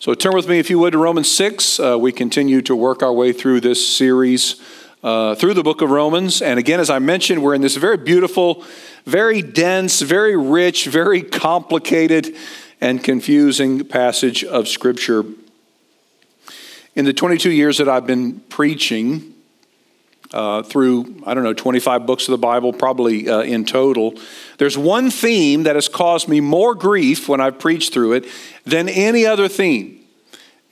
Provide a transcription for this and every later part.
So turn with me, if you would, to Romans 6. Uh, we continue to work our way through this series uh, through the book of Romans. And again, as I mentioned, we're in this very beautiful, very dense, very rich, very complicated, and confusing passage of Scripture. In the 22 years that I've been preaching, uh, through, I don't know, 25 books of the Bible, probably uh, in total. There's one theme that has caused me more grief when I've preached through it than any other theme.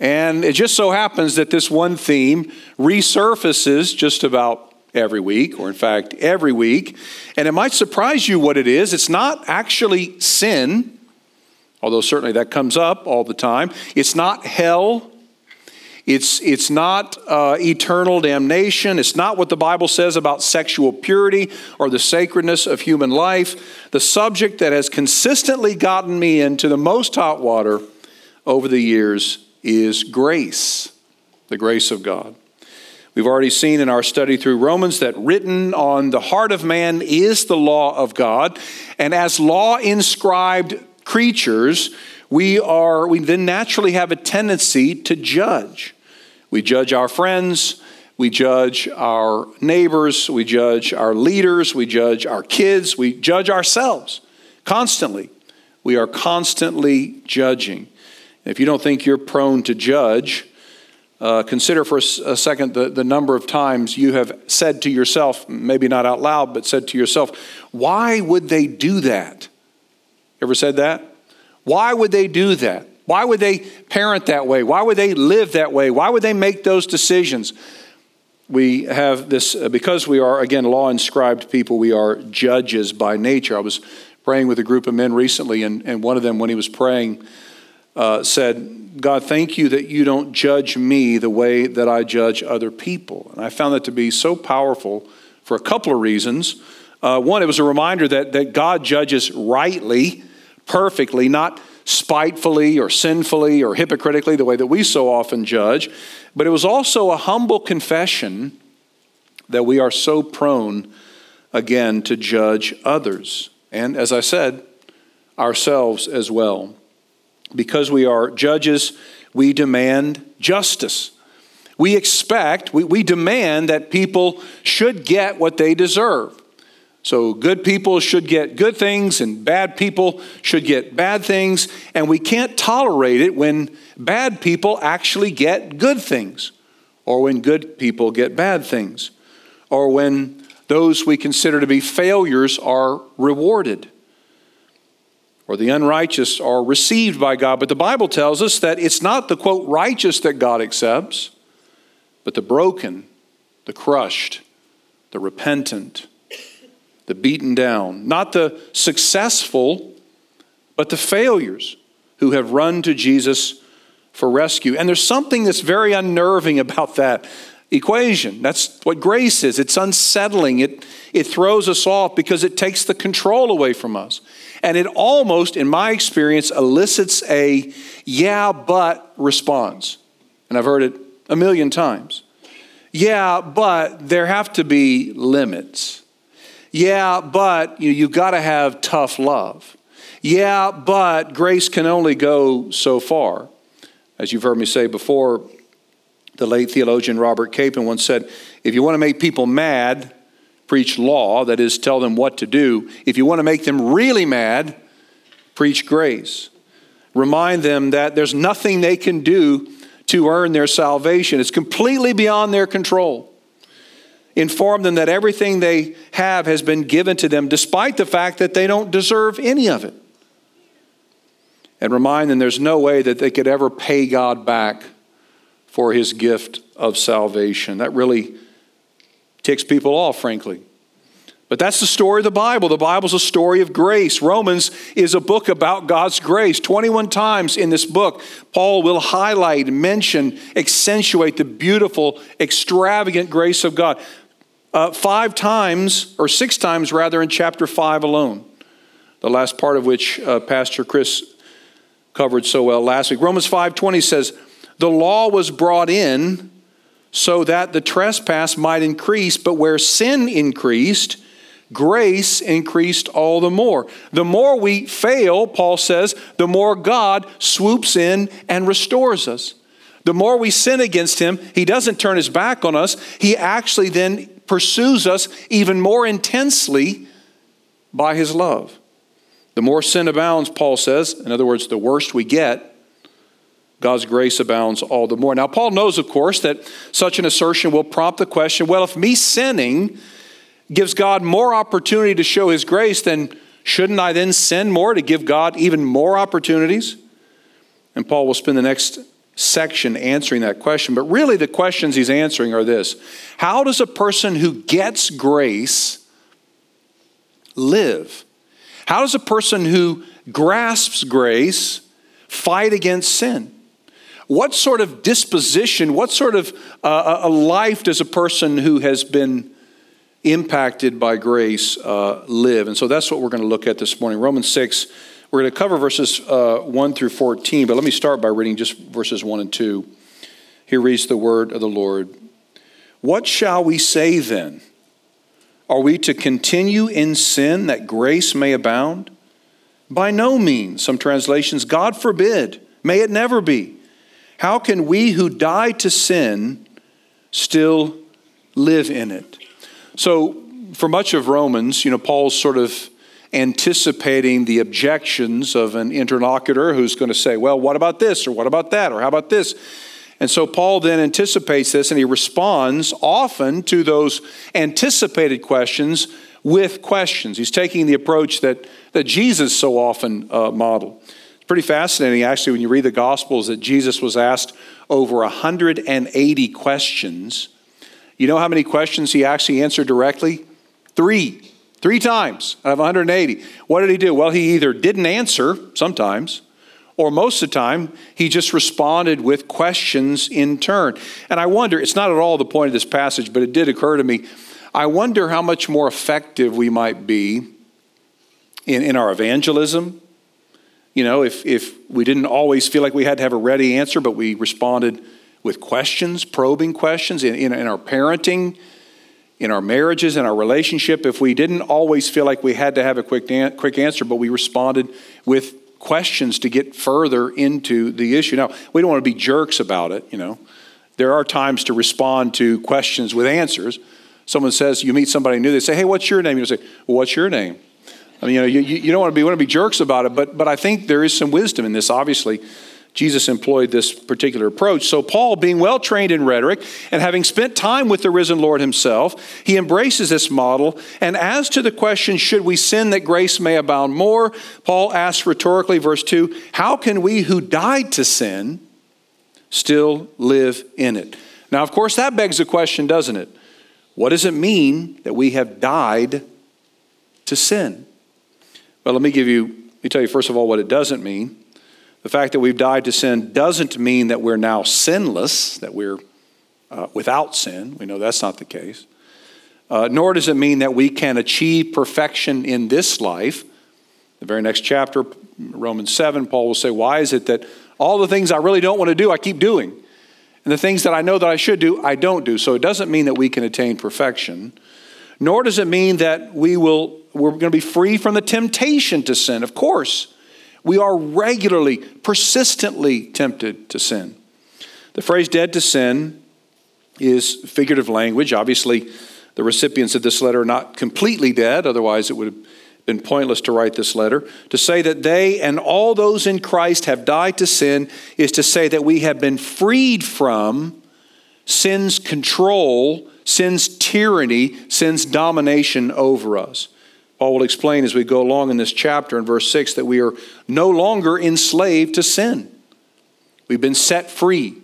And it just so happens that this one theme resurfaces just about every week, or in fact, every week. And it might surprise you what it is. It's not actually sin, although certainly that comes up all the time. It's not hell. It's, it's not uh, eternal damnation. It's not what the Bible says about sexual purity or the sacredness of human life. The subject that has consistently gotten me into the most hot water over the years is grace, the grace of God. We've already seen in our study through Romans that written on the heart of man is the law of God. And as law inscribed creatures, we are we then naturally have a tendency to judge. We judge our friends, we judge our neighbors, we judge our leaders, we judge our kids, we judge ourselves constantly. We are constantly judging. If you don't think you're prone to judge, uh, consider for a second the, the number of times you have said to yourself, maybe not out loud, but said to yourself, why would they do that? Ever said that? Why would they do that? Why would they parent that way? Why would they live that way? Why would they make those decisions? We have this, uh, because we are, again, law inscribed people, we are judges by nature. I was praying with a group of men recently, and, and one of them, when he was praying, uh, said, God, thank you that you don't judge me the way that I judge other people. And I found that to be so powerful for a couple of reasons. Uh, one, it was a reminder that, that God judges rightly, perfectly, not spitefully or sinfully or hypocritically, the way that we so often judge, but it was also a humble confession that we are so prone, again, to judge others. And as I said, ourselves as well. Because we are judges, we demand justice. We expect, we, we demand that people should get what they deserve. So, good people should get good things, and bad people should get bad things. And we can't tolerate it when bad people actually get good things, or when good people get bad things, or when those we consider to be failures are rewarded, or the unrighteous are received by God. But the Bible tells us that it's not the quote righteous that God accepts, but the broken, the crushed, the repentant the beaten down, not the successful, but the failures who have run to Jesus for rescue. And there's something that's very unnerving about that equation. That's what grace is. It's unsettling. It, it throws us off because it takes the control away from us. And it almost, in my experience, elicits a yeah, but response. And I've heard it a million times. Yeah, but there have to be limits. Yeah, but you you've got to have tough love. Yeah, but grace can only go so far. As you've heard me say before, the late theologian Robert Capon once said if you want to make people mad, preach law, that is, tell them what to do. If you want to make them really mad, preach grace. Remind them that there's nothing they can do to earn their salvation, it's completely beyond their control inform them that everything they have has been given to them, despite the fact that they don't deserve any of it. And remind them there's no way that they could ever pay God back for his gift of salvation. That really ticks people off, frankly. But that's the story of the Bible. The Bible's a story of grace. Romans is a book about God's grace. 21 times in this book, Paul will highlight, mention, accentuate the beautiful, extravagant grace of God uh, five times, or six times rather, in chapter 5 alone, the last part of which uh, Pastor Chris covered so well last week. Romans 5:20 says, "The law was brought in so that the trespass might increase, but where sin increased, grace increased all the more. The more we fail, Paul says, the more God swoops in and restores us. The more we sin against him, he doesn't turn his back on us. He actually then pursues us even more intensely by his love. The more sin abounds, Paul says, in other words, the worse we get, God's grace abounds all the more. Now, Paul knows, of course, that such an assertion will prompt the question well, if me sinning gives God more opportunity to show his grace, then shouldn't I then sin more to give God even more opportunities? And Paul will spend the next section answering that question. But really, the questions he's answering are this How does a person who gets grace live? How does a person who grasps grace fight against sin? What sort of disposition, what sort of uh, a life does a person who has been impacted by grace uh, live? And so that's what we're going to look at this morning. Romans 6, we're going to cover verses uh, 1 through 14, but let me start by reading just verses 1 and 2. Here reads the word of the Lord. What shall we say then? Are we to continue in sin that grace may abound? By no means. Some translations, God forbid. May it never be. How can we who die to sin still live in it? So, for much of Romans, you know, Paul's sort of anticipating the objections of an interlocutor who's going to say, well, what about this, or what about that, or how about this? And so Paul then anticipates this and he responds often to those anticipated questions with questions. He's taking the approach that, that Jesus so often uh, modeled It's pretty fascinating, actually, when you read the Gospels, that Jesus was asked over 180 questions. You know how many questions he actually answered directly? Three. Three times out of 180. What did he do? Well, he either didn't answer sometimes, or most of the time, he just responded with questions in turn. And I wonder, it's not at all the point of this passage, but it did occur to me. I wonder how much more effective we might be in, in our evangelism, you know, if, if we didn't always feel like we had to have a ready answer, but we responded with questions, probing questions in, in, in our parenting, in our marriages, in our relationship, if we didn't always feel like we had to have a quick, quick answer, but we responded with questions to get further into the issue. Now, we don't want to be jerks about it, you know. There are times to respond to questions with answers. Someone says, you meet somebody new, they say, hey, what's your name? You say, well, what's your name? I mean, you know, you, you don't want to be want to be jerks about it, but but I think there is some wisdom in this. Obviously, Jesus employed this particular approach. So Paul, being well trained in rhetoric and having spent time with the risen Lord himself, he embraces this model. And as to the question, should we sin that grace may abound more? Paul asks rhetorically, verse 2, how can we who died to sin still live in it? Now, of course, that begs the question, doesn't it? What does it mean that we have died to sin? Well, let me give you, let me tell you first of all what it doesn't mean. The fact that we've died to sin doesn't mean that we're now sinless, that we're uh, without sin. We know that's not the case. Uh, nor does it mean that we can achieve perfection in this life. The very next chapter, Romans 7, Paul will say, Why is it that all the things I really don't want to do, I keep doing? And the things that I know that I should do, I don't do. So it doesn't mean that we can attain perfection. Nor does it mean that we will we're going to be free from the temptation to sin. Of course, we are regularly, persistently tempted to sin. The phrase dead to sin is figurative language. Obviously, the recipients of this letter are not completely dead, otherwise, it would have been pointless to write this letter. To say that they and all those in Christ have died to sin is to say that we have been freed from sin's control, sin's tyranny, sin's domination over us. Paul will explain as we go along in this chapter in verse 6 that we are no longer enslaved to sin. We've been set free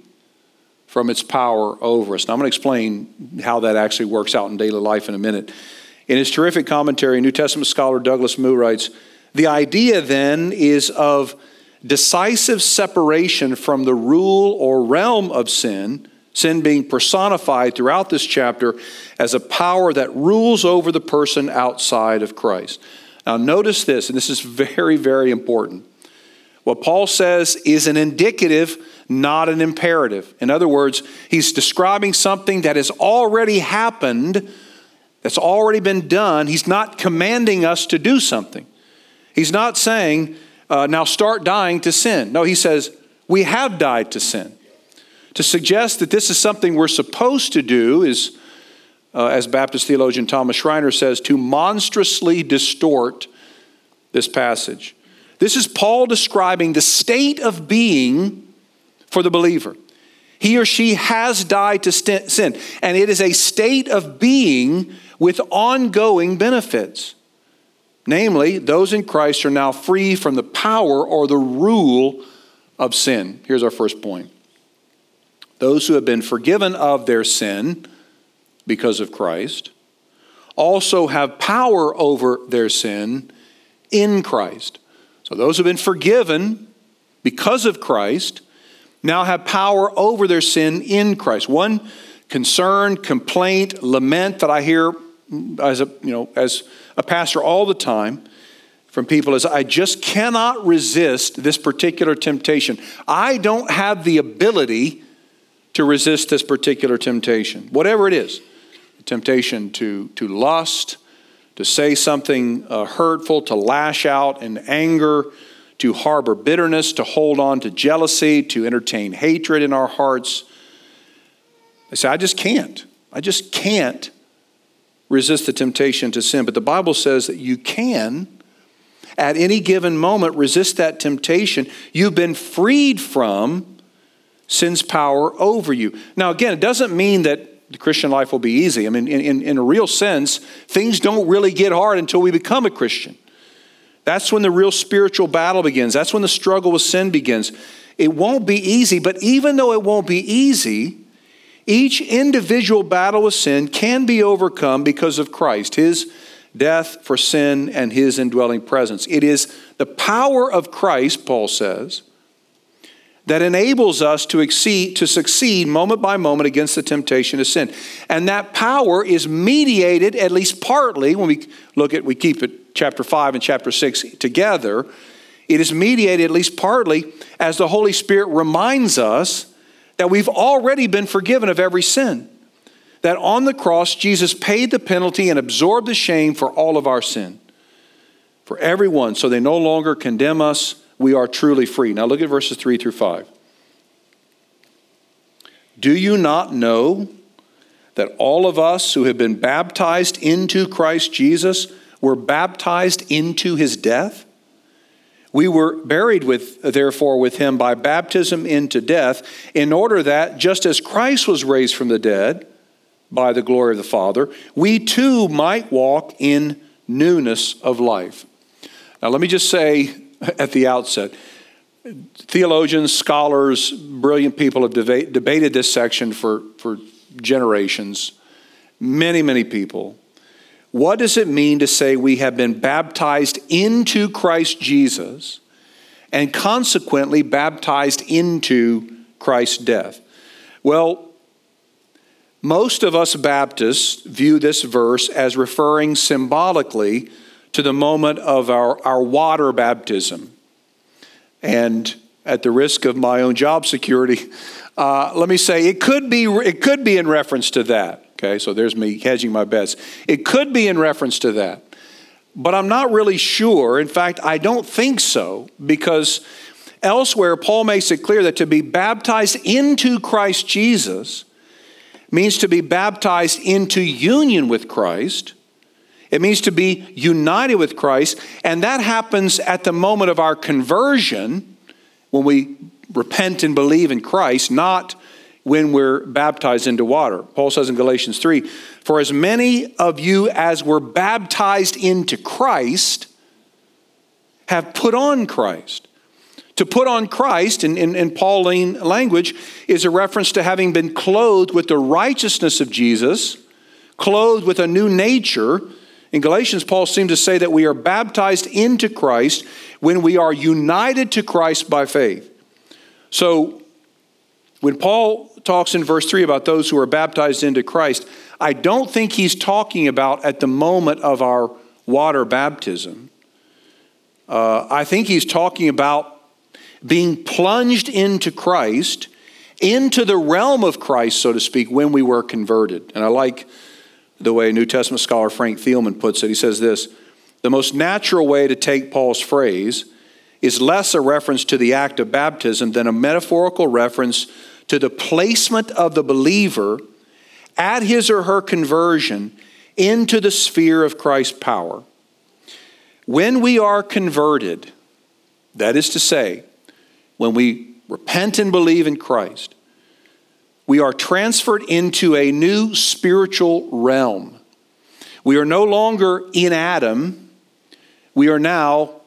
from its power over us. Now, I'm going to explain how that actually works out in daily life in a minute. In his terrific commentary, New Testament scholar Douglas Moo writes The idea then is of decisive separation from the rule or realm of sin Sin being personified throughout this chapter as a power that rules over the person outside of Christ. Now, notice this, and this is very, very important. What Paul says is an indicative, not an imperative. In other words, he's describing something that has already happened That's already been done. He's not commanding us to do something. He's not saying, uh, now start dying to sin. No, he says, we have died to sin. To suggest that this is something we're supposed to do is, uh, as Baptist theologian Thomas Schreiner says, to monstrously distort this passage. This is Paul describing the state of being for the believer. He or she has died to sin, and it is a state of being with ongoing benefits. Namely, those in Christ are now free from the power or the rule of sin. Here's our first point those who have been forgiven of their sin because of Christ also have power over their sin in Christ. So, those who have been forgiven because of Christ now have power over their sin in Christ. One concern, complaint, lament that I hear mm, as a, you know, as a pastor all the time from people is I just cannot resist this particular temptation. I don't have the ability to resist this particular temptation, whatever it is. The temptation to, to lust, to say something uh, hurtful, to lash out in anger, to harbor bitterness, to hold on to jealousy, to entertain hatred in our hearts. They say, I just can't. I just can't resist the temptation to sin. But the Bible says that you can, at any given moment, resist that temptation. You've been freed from sin's power over you. Now, again, it doesn't mean that the Christian life will be easy. I mean, in, in, in a real sense, things don't really get hard until we become a Christian. That's when the real spiritual battle begins. That's when the struggle with sin begins. It won't be easy, but even though it won't be easy, each individual battle with sin can be overcome because of Christ, his death for sin and his indwelling presence. It is the power of Christ, Paul says, that enables us to, exceed, to succeed moment by moment against the temptation of sin. And that power is mediated, at least partly, when we look at, we keep it chapter 5 and chapter 6 together, it is mediated at least partly as the Holy Spirit reminds us that we've already been forgiven of every sin. That on the cross, Jesus paid the penalty and absorbed the shame for all of our sin. For everyone, so they no longer condemn us. We are truly free. Now look at verses 3 through 5. Do you not know that all of us who have been baptized into Christ Jesus were baptized into his death? We were buried with, therefore, with him by baptism into death, in order that, just as Christ was raised from the dead by the glory of the Father, we too might walk in newness of life. Now, let me just say at the outset theologians, scholars, brilliant people have deba- debated this section for, for generations, many, many people. What does it mean to say we have been baptized into Christ Jesus and consequently baptized into Christ's death? Well, most of us Baptists view this verse as referring symbolically to the moment of our, our water baptism. And at the risk of my own job security, uh, let me say it could be it could be in reference to that. Okay, so there's me hedging my bets. It could be in reference to that, but I'm not really sure. In fact, I don't think so because elsewhere, Paul makes it clear that to be baptized into Christ Jesus means to be baptized into union with Christ. It means to be united with Christ, and that happens at the moment of our conversion when we repent and believe in Christ, not when we're baptized into water. Paul says in Galatians 3 For as many of you as were baptized into Christ have put on Christ. To put on Christ, in, in, in, Pauline language, is a reference to having been clothed with the righteousness of Jesus, clothed with a new nature. In Galatians, Paul seems to say that we are baptized into Christ when we are united to Christ by faith. So, when Paul talks in verse 3 about those who are baptized into Christ, I don't think he's talking about at the moment of our water baptism. Uh, I think he's talking about being plunged into Christ, into the realm of Christ, so to speak, when we were converted. And I like the way New Testament scholar Frank Thielman puts it. He says this The most natural way to take Paul's phrase is less a reference to the act of baptism than a metaphorical reference to the placement of the believer at his or her conversion into the sphere of Christ's power. When we are converted, that is to say, when we repent and believe in Christ, we are transferred into a new spiritual realm. We are no longer in Adam, we are now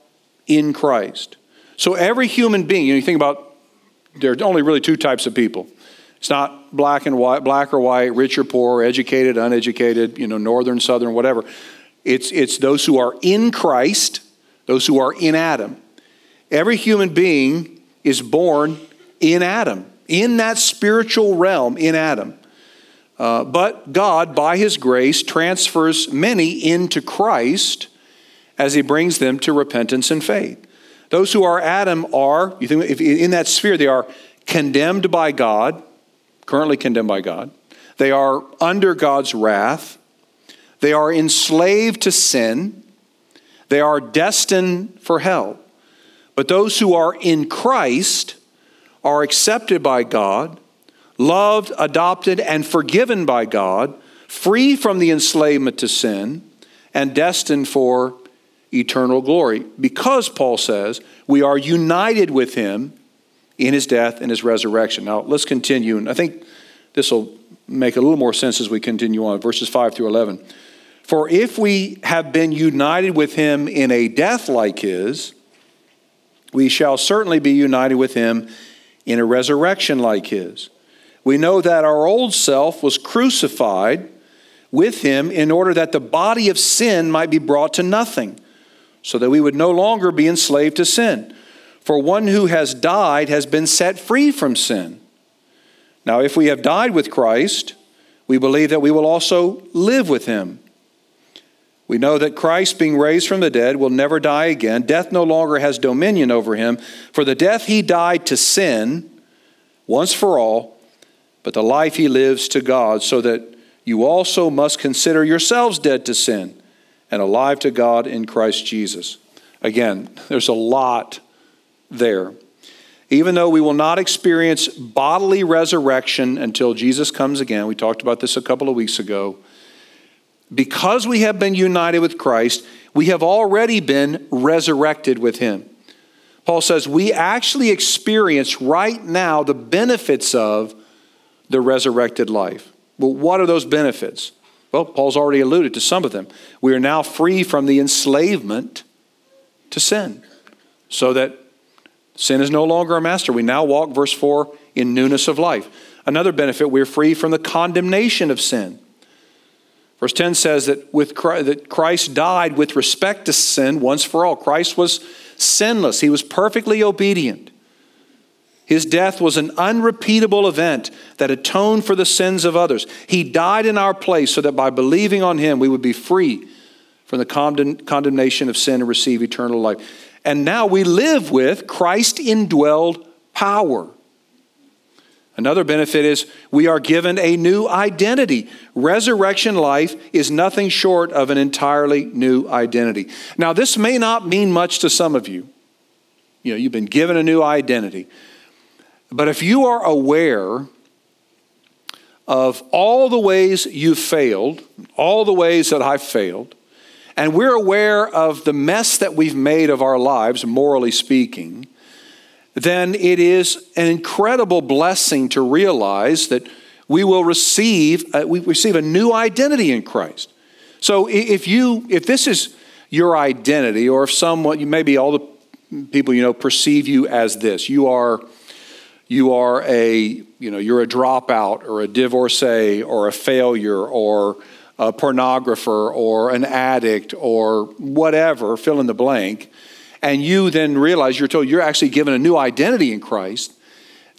in Christ. So every human being, you, know, you think about there are only really two types of people. It's not black and white, black or white, rich or poor, educated, uneducated, you know, northern, southern, whatever. It's, it's those who are in Christ, those who are in Adam. Every human being is born in Adam in that spiritual realm in Adam. Uh, but God, by His grace, transfers many into Christ as He brings them to repentance and faith. Those who are Adam are, you think, if in that sphere, they are condemned by God, currently condemned by God. They are under God's wrath. They are enslaved to sin. They are destined for hell. But those who are in Christ are accepted by God, loved, adopted, and forgiven by God, free from the enslavement to sin, and destined for eternal glory. Because, Paul says, we are united with him in his death and his resurrection. Now, let's continue, and I think this will make a little more sense as we continue on, verses 5 through 11. For if we have been united with him in a death like his, we shall certainly be united with him in a resurrection like his. We know that our old self was crucified with him in order that the body of sin might be brought to nothing, so that we would no longer be enslaved to sin. For one who has died has been set free from sin. Now, if we have died with Christ, we believe that we will also live with him. We know that Christ, being raised from the dead, will never die again. Death no longer has dominion over him. For the death he died to sin, once for all, but the life he lives to God, so that you also must consider yourselves dead to sin and alive to God in Christ Jesus. Again, there's a lot there. Even though we will not experience bodily resurrection until Jesus comes again, we talked about this a couple of weeks ago because we have been united with Christ, we have already been resurrected with him. Paul says we actually experience right now the benefits of the resurrected life. Well, what are those benefits? Well, Paul's already alluded to some of them. We are now free from the enslavement to sin, so that sin is no longer a master. We now walk, verse 4, in newness of life. Another benefit, we're free from the condemnation of sin. Verse 10 says that, with Christ, that Christ died with respect to sin once for all. Christ was sinless, he was perfectly obedient. His death was an unrepeatable event that atoned for the sins of others. He died in our place so that by believing on him, we would be free from the condemnation of sin and receive eternal life. And now we live with Christ indwelled power. Another benefit is we are given a new identity. Resurrection life is nothing short of an entirely new identity. Now, this may not mean much to some of you. You know, you've been given a new identity. But if you are aware of all the ways you've failed, all the ways that I've failed, and we're aware of the mess that we've made of our lives, morally speaking, then it is an incredible blessing to realize that we will receive uh, we receive a new identity in Christ. So if you if this is your identity, or if someone you maybe all the people you know perceive you as this, you are you are a you know you're a dropout or a divorcee or a failure or a pornographer or an addict or whatever, fill in the blank and you then realize you're told you're actually given a new identity in Christ,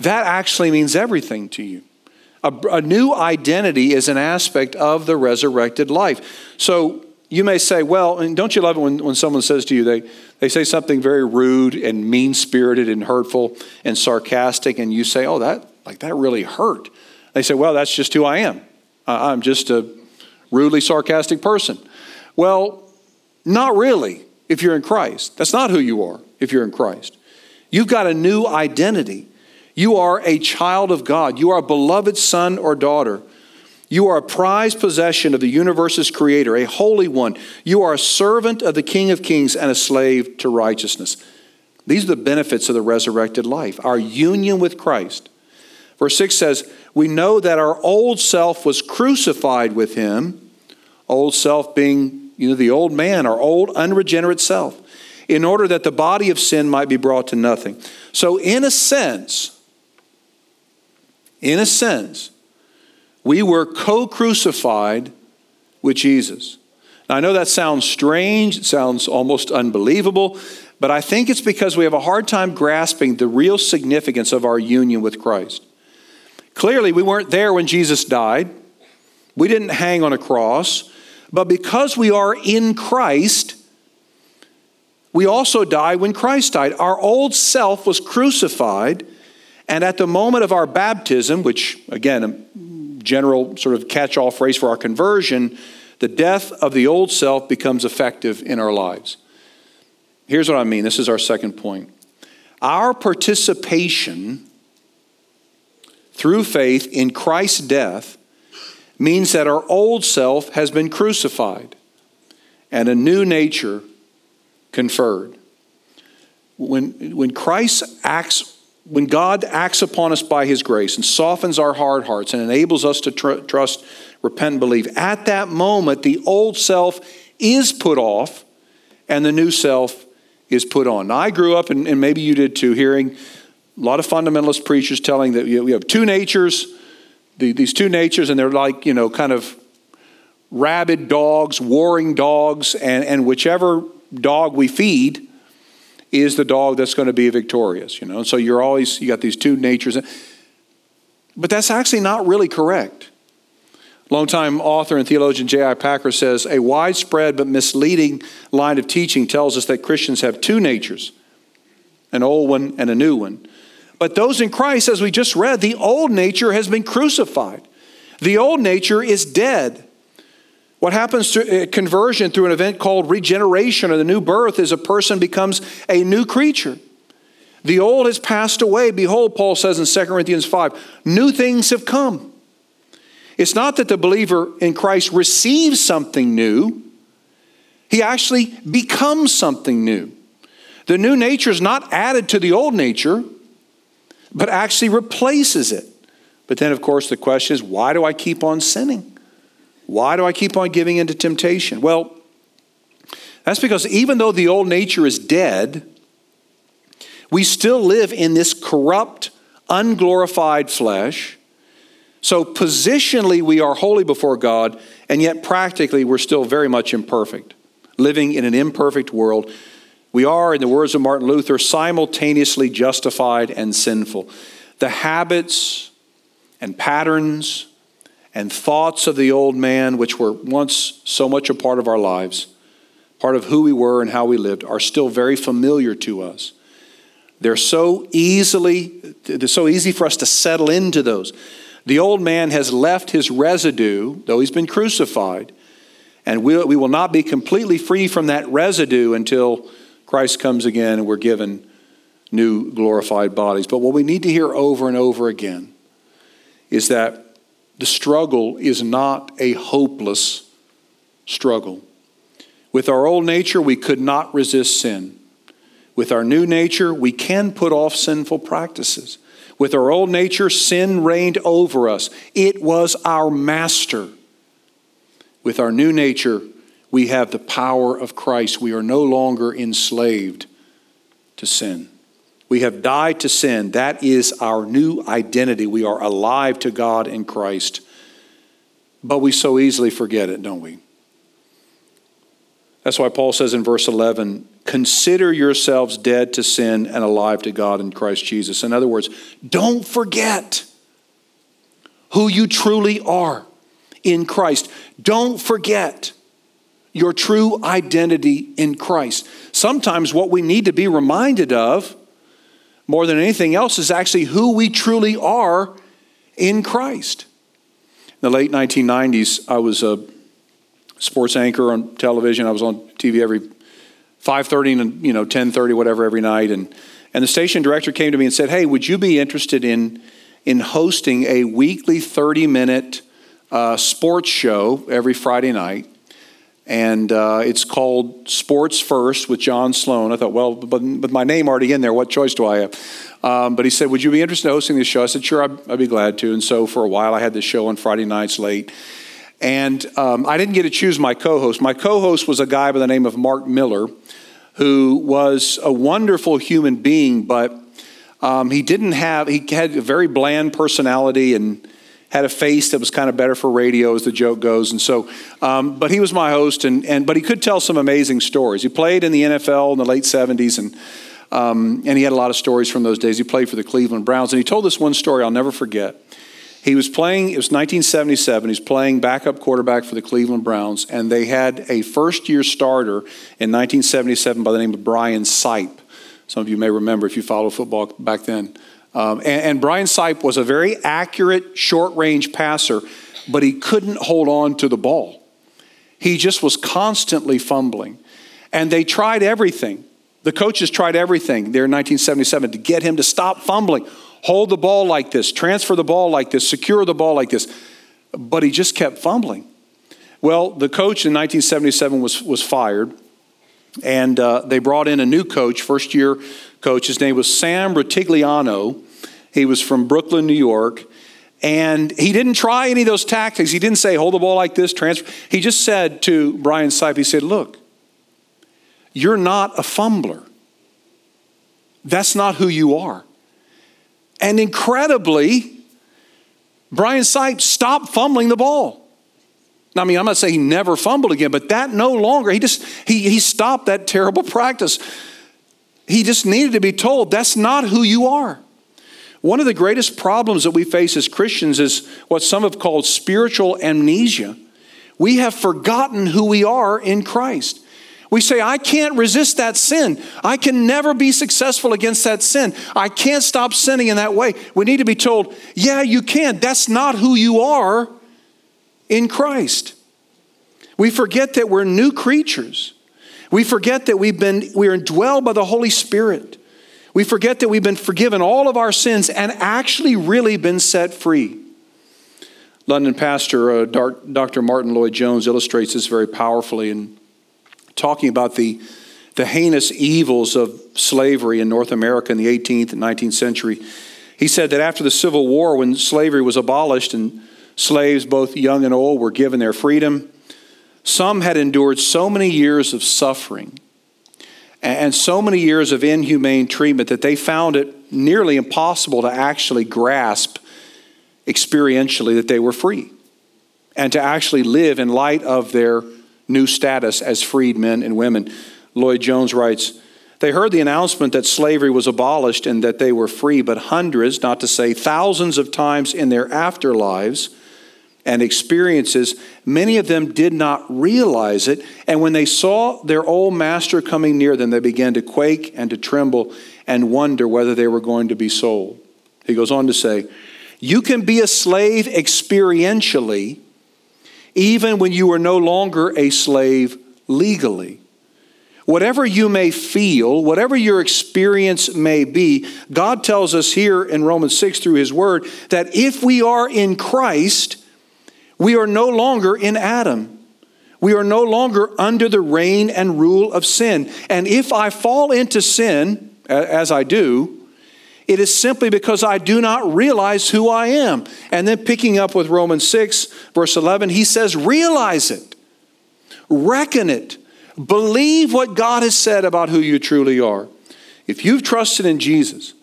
that actually means everything to you. A, a, new identity is an aspect of the resurrected life. So you may say, well, and don't you love it when, when someone says to you, they, they say something very rude and mean spirited and hurtful and sarcastic, and you say, oh, that, like, that really hurt. They say, well, that's just who I am. I'm just a rudely sarcastic person. Well, not really if you're in Christ. That's not who you are if you're in Christ. You've got a new identity. You are a child of God. You are a beloved son or daughter. You are a prized possession of the universe's creator, a holy one. You are a servant of the King of Kings and a slave to righteousness. These are the benefits of the resurrected life, our union with Christ. Verse 6 says, We know that our old self was crucified with him, old self being, you know, the old man, our old unregenerate self, in order that the body of sin might be brought to nothing. So, in a sense, in a sense, we were co crucified with Jesus. Now, I know that sounds strange, it sounds almost unbelievable, but I think it's because we have a hard time grasping the real significance of our union with Christ. Clearly, we weren't there when Jesus died, we didn't hang on a cross, but because we are in Christ, we also die when Christ died. Our old self was crucified, and at the moment of our baptism, which, again, a general sort of catch all phrase for our conversion, the death of the old self becomes effective in our lives. Here's what I mean this is our second point. Our participation through faith in Christ's death means that our old self has been crucified and a new nature conferred. When, when Christ acts, when God acts upon us by his grace and softens our hard hearts and enables us to tr- trust, repent, and believe, at that moment, the old self is put off and the new self is put on. Now, I grew up, and, and maybe you did too, hearing a lot of fundamentalist preachers telling that you know, we have two natures, the, these two natures, and they're like, you know, kind of rabid dogs, warring dogs, and, and whichever dog we feed is the dog that's going to be victorious, you know. And So you're always, you got these two natures. But that's actually not really correct. Longtime author and theologian J.I. Packer says a widespread but misleading line of teaching tells us that Christians have two natures an old one and a new one. But those in Christ, as we just read, the old nature has been crucified. The old nature is dead. What happens to uh, conversion through an event called regeneration or the new birth is a person becomes a new creature. The old has passed away. Behold, Paul says in 2 Corinthians 5, new things have come. It's not that the believer in Christ receives something new, he actually becomes something new. The new nature is not added to the old nature, but actually replaces it. But then, of course, the question is why do I keep on sinning? Why do I keep on giving into temptation? Well, that's because even though the old nature is dead, we still live in this corrupt, unglorified flesh so, positionally, we are holy before God, and yet practically, we're still very much imperfect, living in an imperfect world. We are, in the words of Martin Luther, simultaneously justified and sinful. The habits and patterns and thoughts of the old man, which were once so much a part of our lives, part of who we were and how we lived, are still very familiar to us. They're so easily, they're so easy for us to settle into those. The old man has left his residue, though he's been crucified, and we, we will not be completely free from that residue until Christ comes again and we're given new glorified bodies. But what we need to hear over and over again is that the struggle is not a hopeless struggle. With our old nature, we could not resist sin. With our new nature, we can put off sinful practices. With our old nature, sin reigned over us, it was our master. With our new nature, we have the power of Christ. We are no longer enslaved to sin. We have died to sin. That is our new identity. We are alive to God in Christ. But we so easily forget it, don't we? That's why Paul says in verse 11, Consider yourselves dead to sin and alive to God in Christ Jesus. In other words, don't forget who you truly are in Christ. Don't forget your true identity in Christ. Sometimes what we need to be reminded of more than anything else is actually who we truly are in Christ. In the late 1990s, I was a sports anchor on television. I was on TV every 5:30 and you know 10:30 whatever every night and and the station director came to me and said, "Hey, would you be interested in in hosting a weekly 30-minute uh, sports show every Friday night?" And uh, it's called Sports First with John Sloan. I thought, well, but, but my name already in there. What choice do I have? Um, but he said, Would you be interested in hosting this show? I said, Sure, I'd, I'd, be glad to. And so for a while, I had this show on Friday nights late. And um, I didn't get to choose my co host. My co host was a guy by the name of Mark Miller, who was a wonderful human being, but um, he didn't have, he had a very bland personality and had a face that was kind of better for radio, as the joke goes. And so, um, but he was my host, and, and but he could tell some amazing stories. He played in the NFL in the late 70s, and um, and he had a lot of stories from those days. He played for the Cleveland Browns, and he told this one story I'll never forget. He was playing, it was 1977, he's playing backup quarterback for the Cleveland Browns, and they had a first year starter in 1977 by the name of Brian Sipe. Some of you may remember if you follow football back then. Um, and, and Brian Sipe was a very accurate, short range passer, but he couldn't hold on to the ball. He just was constantly fumbling. And they tried everything. The coaches tried everything there in 1977 to get him to stop fumbling, hold the ball like this, transfer the ball like this, secure the ball like this. But he just kept fumbling. Well, the coach in 1977 was, was fired, and uh, they brought in a new coach, first year coach. His name was Sam Rutigliano. He was from Brooklyn, New York. And he didn't try any of those tactics. He didn't say, hold the ball like this, transfer. He just said to Brian Sipe, he said, look, you're not a fumbler. That's not who you are. And incredibly, Brian Sipe stopped fumbling the ball. I mean, I'm not saying he never fumbled again, but that no longer, he just, he, he stopped that terrible practice. He just needed to be told that's not who you are. One of the greatest problems that we face as Christians is what some have called spiritual amnesia. We have forgotten who we are in Christ. We say, I can't resist that sin. I can never be successful against that sin. I can't stop sinning in that way. We need to be told, yeah, you can. That's not who you are in Christ. We forget that we're new creatures. We forget that we've been, we are indwelled by the Holy Spirit. We forget that we've been forgiven all of our sins and actually really been set free. London pastor uh, Dr. Martyn Lloyd-Jones illustrates this very powerfully in talking about the, the heinous evils of slavery in North America in the 18th and 19th century. He said that after the Civil War, when slavery was abolished and slaves, both young and old, were given their freedom, some had endured so many years of suffering and so many years of inhumane treatment that they found it nearly impossible to actually grasp experientially that they were free and to actually live in light of their new status as freed men and women. Lloyd-Jones writes, they heard the announcement that slavery was abolished and that they were free, but hundreds, not to say thousands of times in their afterlives, and experiences, many of them did not realize it. And when they saw their old master coming near them, they began to quake and to tremble and wonder whether they were going to be sold. He goes on to say, You can be a slave experientially, even when you are no longer a slave legally. Whatever you may feel, whatever your experience may be, God tells us here in Romans 6 through His Word that if we are in Christ, we are no longer in Adam. We are no longer under the reign and rule of sin. And if I fall into sin, as I do, it is simply because I do not realize who I am. And then picking up with Romans 6, verse 11, he says, Realize it, reckon it, believe what God has said about who you truly are. If you've trusted in Jesus,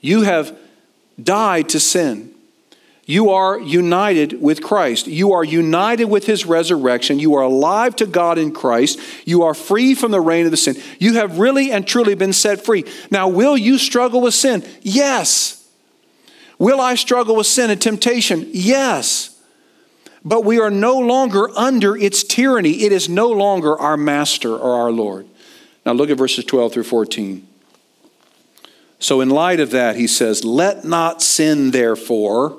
you have died to sin. You are united with Christ. You are united with his resurrection. You are alive to God in Christ. You are free from the reign of the sin. You have really and truly been set free. Now, will you struggle with sin? Yes. Will I struggle with sin and temptation? Yes. But we are no longer under its tyranny. It is no longer our master or our Lord. Now, look at verses 12 through 14. So, in light of that, he says, Let not sin, therefore,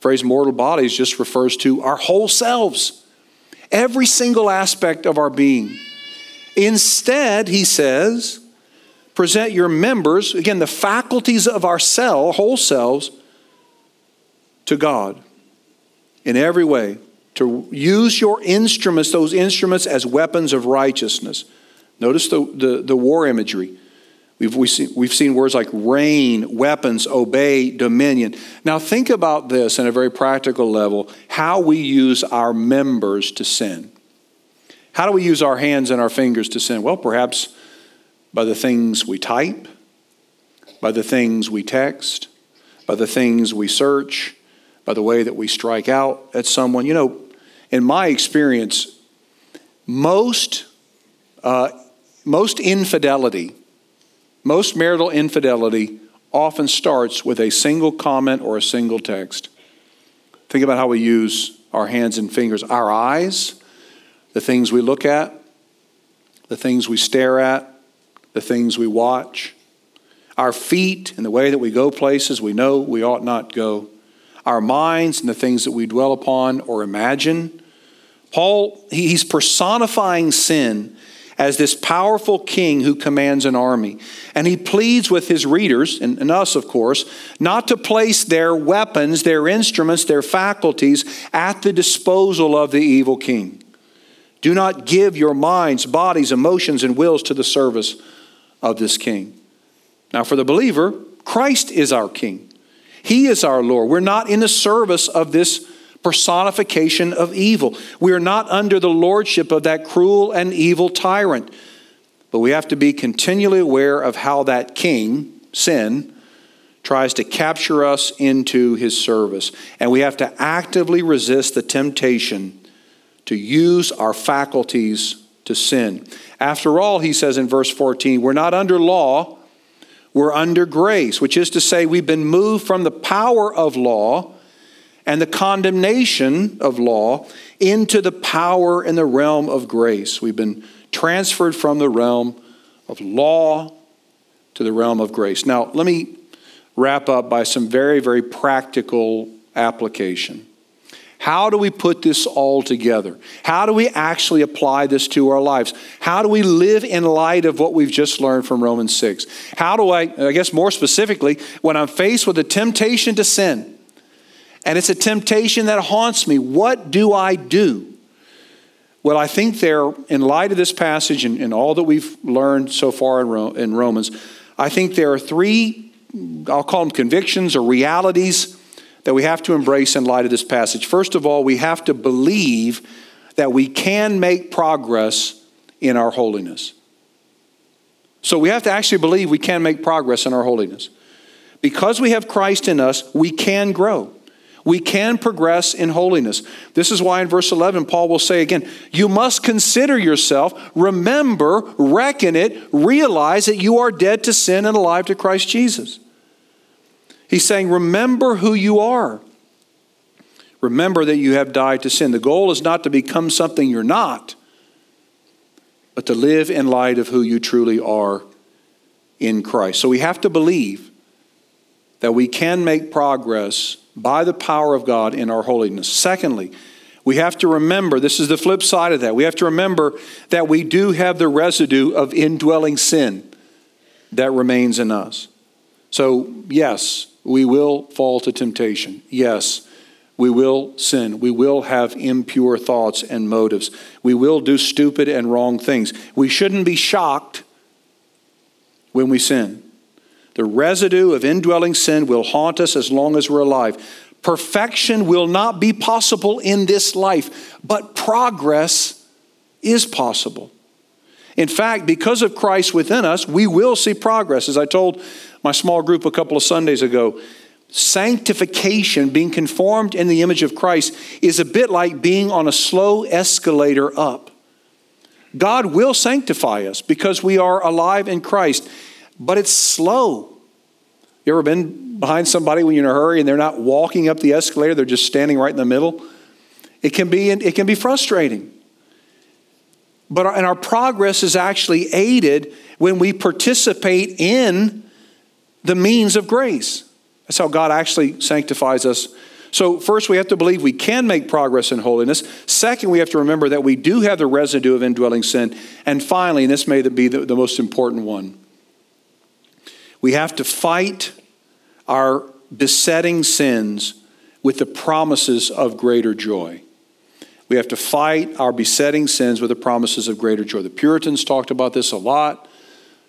Phrase mortal bodies just refers to our whole selves every single aspect of our being. Instead, he says, present your members, again, the faculties of our cell, whole selves, to God in every way. To use your instruments, those instruments, as weapons of righteousness. Notice the, the, the war imagery. We've, we've, seen, we've seen words like reign, weapons, obey, dominion. Now, think about this in a very practical level how we use our members to sin. How do we use our hands and our fingers to sin? Well, perhaps by the things we type, by the things we text, by the things we search, by the way that we strike out at someone. You know, in my experience, most, uh, most infidelity most marital infidelity often starts with a single comment or a single text. Think about how we use our hands and fingers, our eyes, the things we look at, the things we stare at, the things we watch, our feet and the way that we go places we know we ought not go, our minds and the things that we dwell upon or imagine. Paul, he's personifying sin as this powerful king who commands an army. And he pleads with his readers, and, and, us, of course, not to place their weapons, their instruments, their faculties at the disposal of the evil king. Do not give your minds, bodies, emotions, and wills to the service of this king. Now, for the believer, Christ is our king. He is our Lord. We're not in the service of this personification of evil. We are not under the lordship of that cruel and evil tyrant. But we have to be continually aware of how that king, sin, tries to capture us into his service. And we have to actively resist the temptation to use our faculties to sin. After all, he says in verse 14, we're not under law, we're under grace, which is to say, we've been moved from the power of law and the condemnation of law into the power and the realm of grace. We've been transferred from the realm of law to the realm of grace. Now, let me wrap up by some very, very practical application. How do we put this all together? How do we actually apply this to our lives? How do we live in light of what we've just learned from Romans 6? How do I, I guess more specifically, when I'm faced with a temptation to sin, and it's a temptation that haunts me. What do I do? Well, I think there, in light of this passage and, and all that we've learned so far in, Ro- in Romans, I think there are three, I'll call them convictions or realities that we have to embrace in light of this passage. First of all, we have to believe that we can make progress in our holiness. So we have to actually believe we can make progress in our holiness. Because we have Christ in us, we can grow. We can progress in holiness. This is why in verse 11, Paul will say again, You must consider yourself, remember, reckon it, realize that you are dead to sin and alive to Christ Jesus. He's saying, Remember who you are. Remember that you have died to sin. The goal is not to become something you're not, but to live in light of who you truly are in Christ. So we have to believe that we can make progress by the power of God in our holiness. Secondly, we have to remember this is the flip side of that. We have to remember that we do have the residue of indwelling sin that remains in us. So, yes, we will fall to temptation. Yes, we will sin. We will have impure thoughts and motives. We will do stupid and wrong things. We shouldn't be shocked when we sin. The residue of indwelling sin will haunt us as long as we're alive. Perfection will not be possible in this life, but progress is possible. In fact, because of Christ within us, we will see progress. As I told my small group a couple of Sundays ago, sanctification, being conformed in the image of Christ, is a bit like being on a slow escalator up. God will sanctify us because we are alive in Christ, but it's slow. You ever been behind somebody when you're in a hurry and they're not walking up the escalator, they're just standing right in the middle? It can be, it can be frustrating. But our, and our progress is actually aided when we participate in the means of grace. That's how God actually sanctifies us. So, first, we have to believe we can make progress in holiness. Second, we have to remember that we do have the residue of indwelling sin. And finally, and this may be the, the most important one, we have to fight our besetting sins with the promises of greater joy. We have to fight our besetting sins with the promises of greater joy. The Puritans talked about this a lot.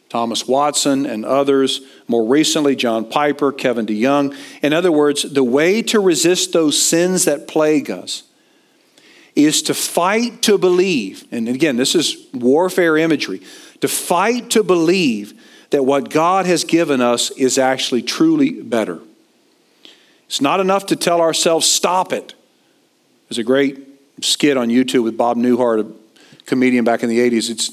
Thomas Watson and others, more recently, John Piper, Kevin DeYoung. In other words, the way to resist those sins that plague us is to fight to believe, and again, this is warfare imagery, to fight to believe that what God has given us is actually truly better. It's not enough to tell ourselves, stop it. There's a great skit on YouTube with Bob Newhart, a comedian back in the 80s. It's,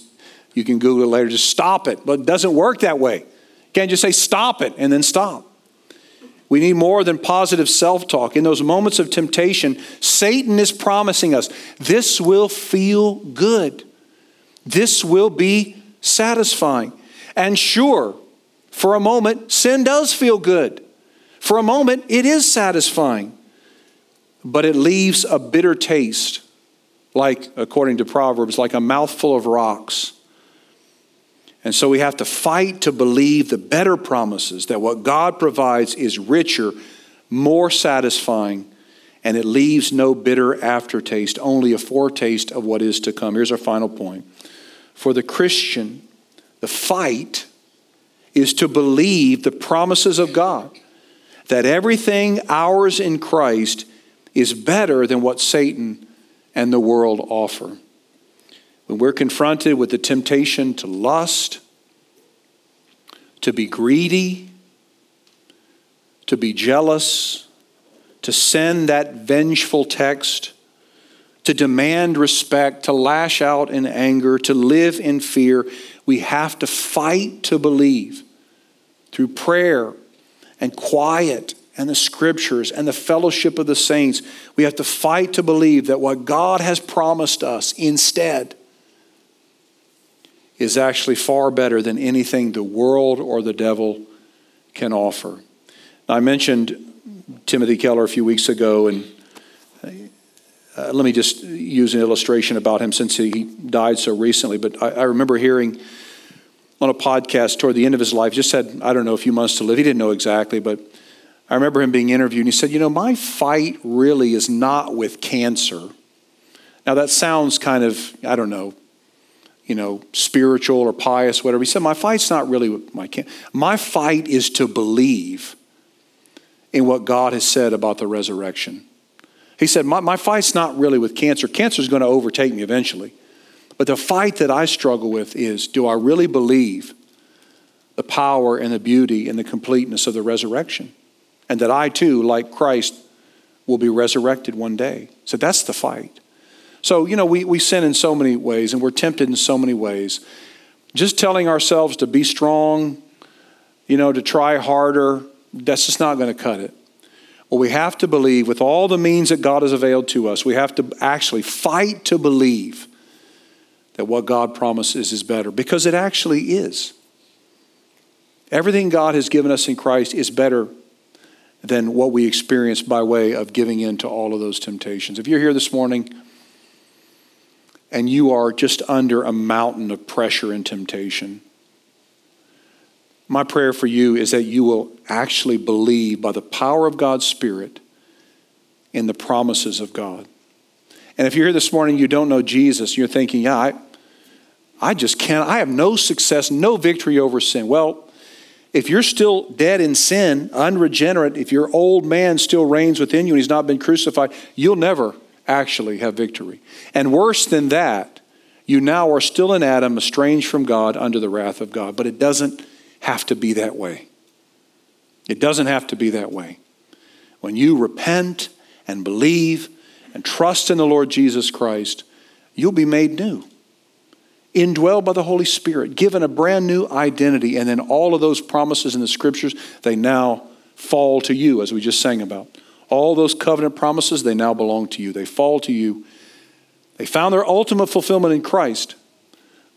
you can Google it later, just stop it. But it doesn't work that way. You can't just say stop it and then stop. We need more than positive self talk. In those moments of temptation, Satan is promising us this will feel good, this will be satisfying. And sure, for a moment, sin does feel good. For a moment, it is satisfying. But it leaves a bitter taste, like, according to Proverbs, like a mouthful of rocks. And so we have to fight to believe the better promises that what God provides is richer, more satisfying, and it leaves no bitter aftertaste, only a foretaste of what is to come. Here's our final point. For the Christian, the fight is to believe the promises of God, that everything ours in Christ is better than what Satan and the world offer. When we're confronted with the temptation to lust, to be greedy, to be jealous, to send that vengeful text, to demand respect, to lash out in anger, to live in fear, we have to fight to believe through prayer and quiet and the scriptures and the fellowship of the saints. We have to fight to believe that what God has promised us instead is actually far better than anything the world or the devil can offer. I mentioned Timothy Keller a few weeks ago, and uh, let me just use an illustration about him since he died so recently. But I, I remember hearing on a podcast toward the end of his life, just had, I don't know, a few months to live. He didn't know exactly, but I remember him being interviewed, and he said, You know, my fight really is not with cancer. Now, that sounds kind of, I don't know, you know, spiritual or pious, whatever. He said, My fight's not really with my cancer. My fight is to believe in what God has said about the resurrection. He said, My, my fight's not really with cancer. Cancer is going to overtake me eventually. But the fight that I struggle with is do I really believe the power and the beauty and the completeness of the resurrection? And that I too, like Christ, will be resurrected one day. So that's the fight. So, you know, we, we sin in so many ways and we're tempted in so many ways. Just telling ourselves to be strong, you know, to try harder, that's just not going to cut it. Well, we have to believe with all the means that God has availed to us, we have to actually fight to believe that what God promises is better because it actually is. Everything God has given us in Christ is better than what we experience by way of giving in to all of those temptations. If you're here this morning and you are just under a mountain of pressure and temptation, my prayer for you is that you will actually believe by the power of God's Spirit in the promises of God. And if you're here this morning, you don't know Jesus, you're thinking, yeah, I, I just can't, I have no success, no victory over sin. Well, if you're still dead in sin, unregenerate, if your old man still reigns within you and he's not been crucified, you'll never actually have victory. And worse than that, you now are still in Adam, estranged from God, under the wrath of God. But it doesn't have to be that way. It doesn't have to be that way. when you repent and believe and trust in the Lord Jesus Christ, you'll be made new. Indwelled by the Holy Spirit, given a brand new identity, and then all of those promises in the scriptures, they now fall to you, as we just sang about. All those covenant promises, they now belong to you. They fall to you. They found their ultimate fulfillment in Christ,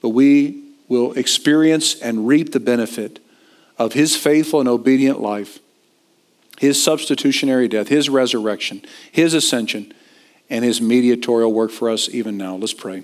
but we will experience and reap the benefit of his faithful and obedient life, his substitutionary death, his resurrection, his ascension, and his mediatorial work for us even now. Let's pray.